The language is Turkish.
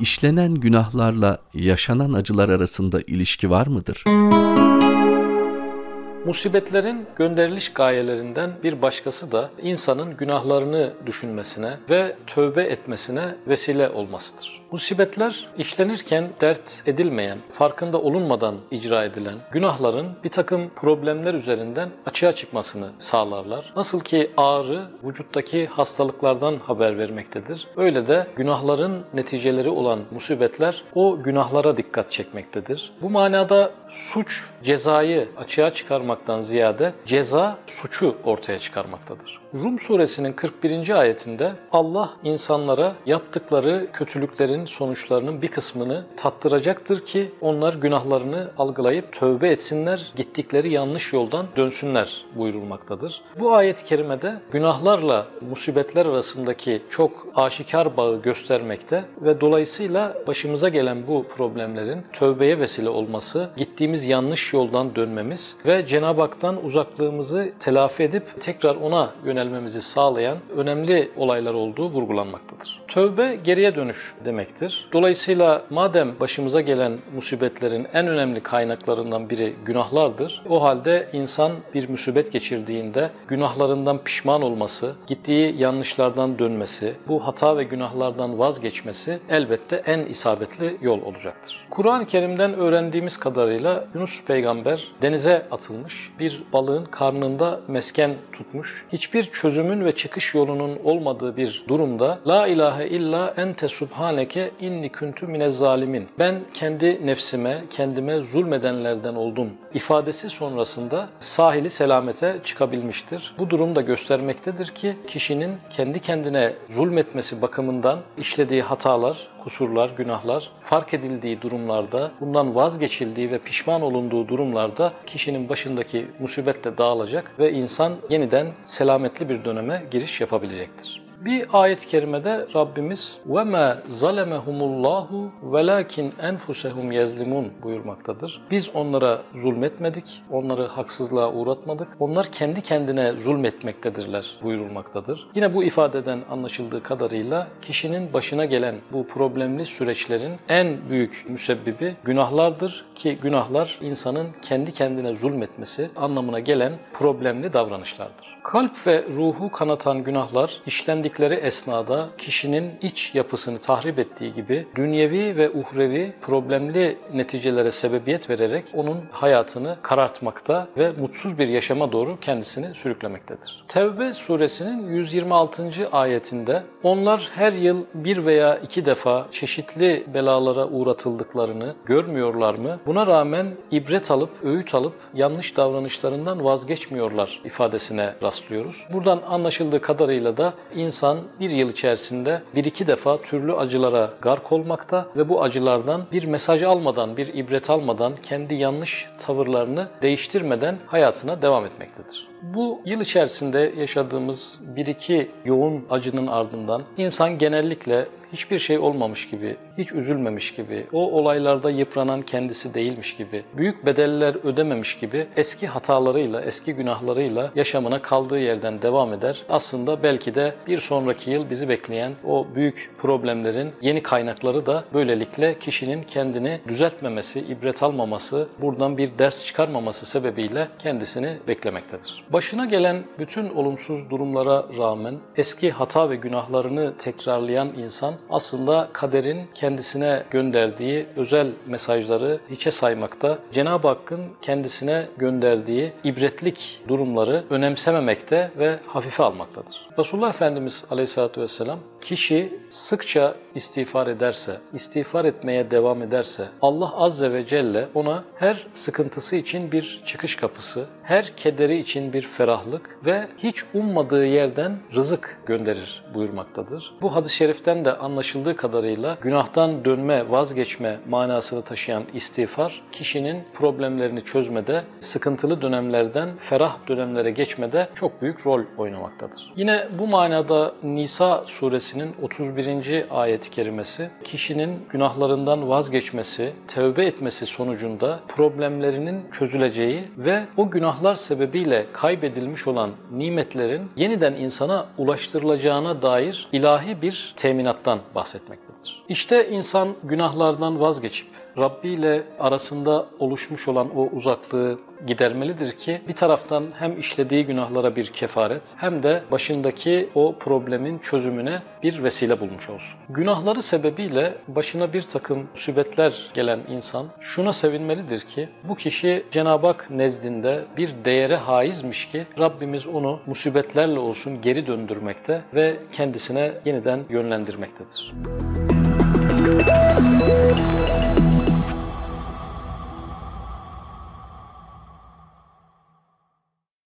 işlenen günahlarla yaşanan acılar arasında ilişki var mıdır? Musibetlerin gönderiliş gayelerinden bir başkası da insanın günahlarını düşünmesine ve tövbe etmesine vesile olmasıdır. Musibetler işlenirken dert edilmeyen, farkında olunmadan icra edilen günahların bir takım problemler üzerinden açığa çıkmasını sağlarlar. Nasıl ki ağrı vücuttaki hastalıklardan haber vermektedir. Öyle de günahların neticeleri olan musibetler o günahlara dikkat çekmektedir. Bu manada suç cezayı açığa çıkarmaktan ziyade ceza suçu ortaya çıkarmaktadır. Rum suresinin 41. ayetinde Allah insanlara yaptıkları kötülüklerin sonuçlarının bir kısmını tattıracaktır ki onlar günahlarını algılayıp tövbe etsinler, gittikleri yanlış yoldan dönsünler buyurulmaktadır. Bu ayet-i kerimede günahlarla musibetler arasındaki çok aşikar bağı göstermekte ve dolayısıyla başımıza gelen bu problemlerin tövbeye vesile olması, gittiğimiz yanlış yoldan dönmemiz ve Cenab-ı Hak'tan uzaklığımızı telafi edip tekrar ona yönelmemizi sağlayan önemli olaylar olduğu vurgulanmaktadır. Tövbe geriye dönüş demektir. Dolayısıyla madem başımıza gelen musibetlerin en önemli kaynaklarından biri günahlardır, o halde insan bir musibet geçirdiğinde günahlarından pişman olması, gittiği yanlışlardan dönmesi, bu hata ve günahlardan vazgeçmesi elbette en isabetli yol olacaktır. Kur'an-ı Kerim'den öğrendiğimiz kadarıyla Yunus peygamber denize atılmış, bir balığın karnında mesken tutmuş, hiçbir çözümün ve çıkış yolunun olmadığı bir durumda La ilahe illa ente subhaneke inni kuntu minez zalimin. Ben kendi nefsime, kendime zulmedenlerden oldum ifadesi sonrasında sahili selamete çıkabilmiştir. Bu durum da göstermektedir ki kişinin kendi kendine zulmetmesi bakımından işlediği hatalar, kusurlar, günahlar fark edildiği durumlarda, bundan vazgeçildiği ve pişman olunduğu durumlarda kişinin başındaki musibet de dağılacak ve insan yeniden selametli bir döneme giriş yapabilecektir. Bir ayet-i kerimede Rabbimiz وَمَا ظَلَمَهُمُ اللّٰهُ وَلَاكِنْ اَنْفُسَهُمْ يَزْلِمُونَ buyurmaktadır. Biz onlara zulmetmedik, onları haksızlığa uğratmadık. Onlar kendi kendine zulmetmektedirler buyurulmaktadır. Yine bu ifadeden anlaşıldığı kadarıyla kişinin başına gelen bu problemli süreçlerin en büyük müsebbibi günahlardır ki günahlar insanın kendi kendine zulmetmesi anlamına gelen problemli davranışlardır. Kalp ve ruhu kanatan günahlar işlendikleri esnada kişinin iç yapısını tahrip ettiği gibi dünyevi ve uhrevi problemli neticelere sebebiyet vererek onun hayatını karartmakta ve mutsuz bir yaşama doğru kendisini sürüklemektedir. Tevbe suresinin 126. ayetinde onlar her yıl bir veya iki defa çeşitli belalara uğratıldıklarını görmüyorlar mı? Buna rağmen ibret alıp, öğüt alıp yanlış davranışlarından vazgeçmiyorlar ifadesine rastlıyoruz. Buradan anlaşıldığı kadarıyla da insan bir yıl içerisinde bir iki defa türlü acılara gark olmakta ve bu acılardan bir mesaj almadan, bir ibret almadan, kendi yanlış tavırlarını değiştirmeden hayatına devam etmektedir. Bu yıl içerisinde yaşadığımız bir iki yoğun acının ardından insan genellikle hiçbir şey olmamış gibi, hiç üzülmemiş gibi, o olaylarda yıpranan kendisi değilmiş gibi, büyük bedeller ödememiş gibi eski hatalarıyla, eski günahlarıyla yaşamına kaldığı yerden devam eder. Aslında belki de bir sonraki yıl bizi bekleyen o büyük problemlerin yeni kaynakları da böylelikle kişinin kendini düzeltmemesi, ibret almaması, buradan bir ders çıkarmaması sebebiyle kendisini beklemektedir. Başına gelen bütün olumsuz durumlara rağmen eski hata ve günahlarını tekrarlayan insan aslında kaderin kendisine gönderdiği özel mesajları hiçe saymakta, Cenab-ı Hakk'ın kendisine gönderdiği ibretlik durumları önemsememekte ve hafife almaktadır. Resulullah Efendimiz Aleyhisselatü Vesselam kişi sıkça istiğfar ederse, istiğfar etmeye devam ederse Allah Azze ve Celle ona her sıkıntısı için bir çıkış kapısı, her kederi için bir ferahlık ve hiç ummadığı yerden rızık gönderir buyurmaktadır. Bu hadis-i şeriften de anlaşıldığı kadarıyla günahtan dönme, vazgeçme manasını taşıyan istiğfar kişinin problemlerini çözmede, sıkıntılı dönemlerden ferah dönemlere geçmede çok büyük rol oynamaktadır. Yine bu manada Nisa suresinin 31. ayet-i kerimesi kişinin günahlarından vazgeçmesi, tevbe etmesi sonucunda problemlerinin çözüleceği ve o günahlar sebebiyle kaybedilmiş olan nimetlerin yeniden insana ulaştırılacağına dair ilahi bir teminattan bahsetmektedir. İşte insan günahlardan vazgeçip Rabbi ile arasında oluşmuş olan o uzaklığı gidermelidir ki bir taraftan hem işlediği günahlara bir kefaret hem de başındaki o problemin çözümüne bir vesile bulmuş olsun. Günahları sebebiyle başına bir takım sübetler gelen insan şuna sevinmelidir ki bu kişi Cenab-ı Hak nezdinde bir değere haizmiş ki Rabbimiz onu musibetlerle olsun geri döndürmekte ve kendisine yeniden yönlendirmektedir. Müzik